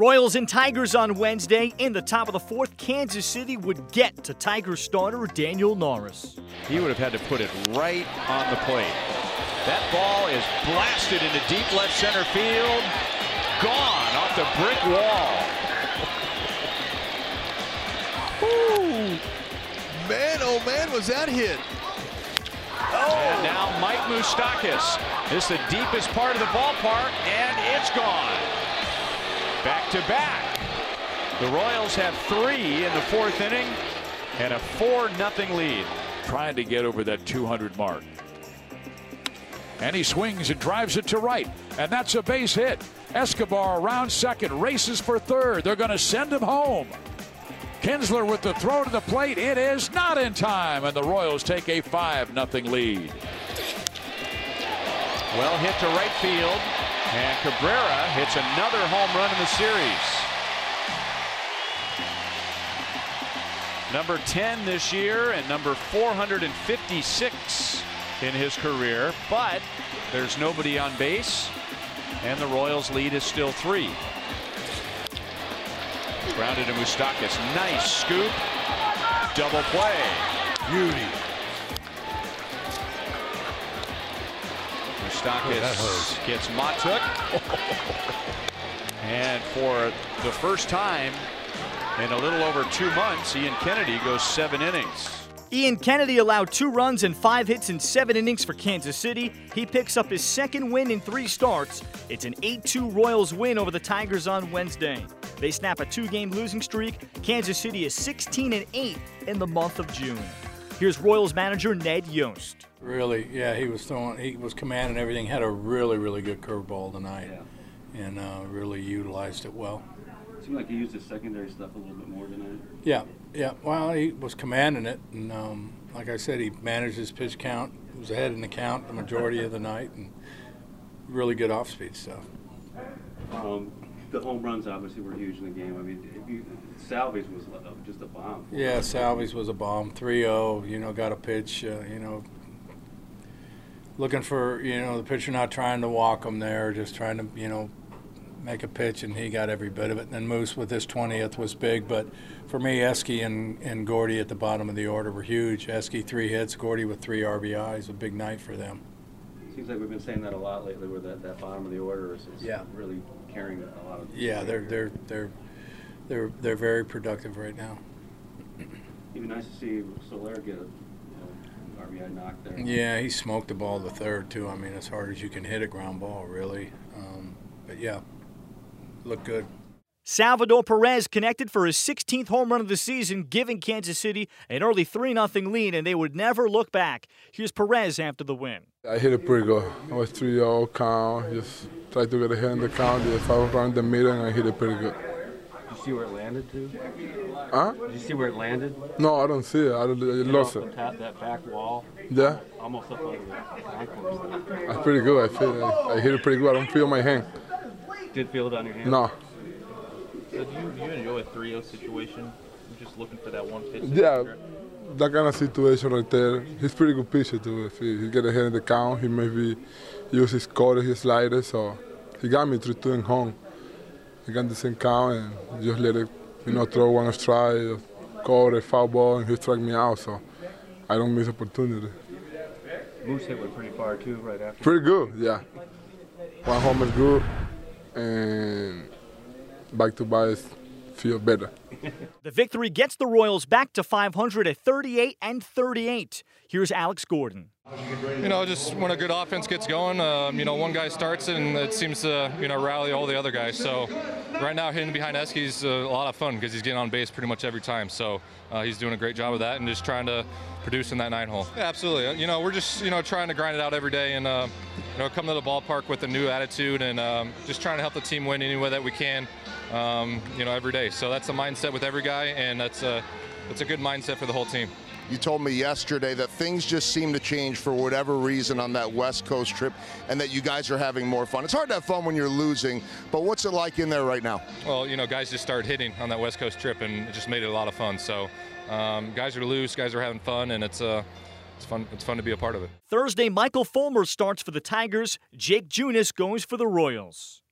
Royals and Tigers on Wednesday. In the top of the fourth, Kansas City would get to Tigers starter Daniel Norris. He would have had to put it right on the plate. That ball is blasted into deep left center field. Gone off the brick wall. Ooh. Man, oh man, was that hit. Oh. And now Mike Moustakas. This is the deepest part of the ballpark, and it's gone. Back to back. The Royals have three in the fourth inning and a 4 0 lead. Trying to get over that 200 mark. And he swings and drives it to right. And that's a base hit. Escobar around second, races for third. They're going to send him home. Kinsler with the throw to the plate. It is not in time, and the Royals take a 5 0 lead. Well hit to right field. And Cabrera hits another home run in the series. Number 10 this year and number 456 in his career. But there's nobody on base. And the Royals lead is still three. Grounded to Moustakas. Nice scoop. Double play. Beauty. Moustakas gets Mahtook. and for the first time in a little over two months, Ian Kennedy goes seven innings. Ian Kennedy allowed two runs and five hits in seven innings for Kansas City. He picks up his second win in three starts. It's an 8 2 Royals win over the Tigers on Wednesday. They snap a two game losing streak. Kansas City is 16 and 8 in the month of June. Here's Royals manager Ned Yost. Really, yeah, he was throwing, he was commanding everything. Had a really, really good curveball tonight, Yeah. and uh, really utilized it well. Seemed like he used his secondary stuff a little bit more tonight. Yeah, yeah. Well, he was commanding it, and um, like I said, he managed his pitch count. He was ahead in the count the majority of the night, and really good off-speed stuff. Um, the home runs obviously were huge in the game. I mean, if you, Salvy's was uh, just a bomb. Yeah, Salvy's was a bomb. 3-0, you know, got a pitch, uh, you know, looking for, you know, the pitcher not trying to walk him there, just trying to, you know, make a pitch, and he got every bit of it. And then Moose with his 20th was big, but for me, Esky and, and Gordy at the bottom of the order were huge. Esky three hits, Gordy with three RBIs, a big night for them. Seems like we've been saying that a lot lately, where that, that bottom of the order is, is Yeah. really carrying a lot of. Yeah, they're they're they're they're they're very productive right now. Even nice to see Soler get a RBI knock there. Yeah, he smoked the ball the third too. I mean, as hard as you can hit a ground ball, really. Um, but yeah, looked good. Salvador Perez connected for his 16th home run of the season, giving Kansas City an early 3 0 lead, and they would never look back. Here's Perez after the win. I hit it pretty good. I was 3 0 count, just tried to get ahead in the count. If I was around the middle, and I hit it pretty good. Did you see where it landed too? Huh? Did you see where it landed? No, I don't see it. I, lost it. the top, that back wall, Yeah, almost up over the that's pretty good. I feel I, I hit it pretty good. I don't feel my hand. Did feel it on your hand? No. So do you, do you enjoy a 3-0 situation? You're just looking for that one pitch. Yeah, that kind of situation right there. He's pretty good pitcher too. If he, he get ahead in the count, he maybe use his cutter, his slider. So he got me through two and home. He got the same count and just let it, you know, throw one strike, call a foul ball, and he struck me out. So I don't miss opportunity. Moose hit one pretty far too, right after. Pretty good, yeah. One home is good, and back to back feel better. The victory gets the Royals back to 500 at 38 and 38. Here's Alex Gordon. You know, just when a good offense gets going, um, you know, one guy starts it and it seems to, you know, rally all the other guys. So right now, hitting behind Esky's a lot of fun because he's getting on base pretty much every time. So uh, he's doing a great job of that and just trying to produce in that nine hole. Yeah, absolutely. You know, we're just, you know, trying to grind it out every day and, uh, you know, come to the ballpark with a new attitude and um, just trying to help the team win any way that we can, um, you know, every day. So that's the mindset with every guy and that's a, that's a good mindset for the whole team. You told me yesterday that things just seem to change for whatever reason on that West Coast trip and that you guys are having more fun. It's hard to have fun when you're losing, but what's it like in there right now? Well, you know, guys just started hitting on that West Coast trip, and it just made it a lot of fun. So, um, guys are loose, guys are having fun, and it's uh, it's fun. It's fun to be a part of it. Thursday, Michael Fulmer starts for the Tigers. Jake Junis goes for the Royals.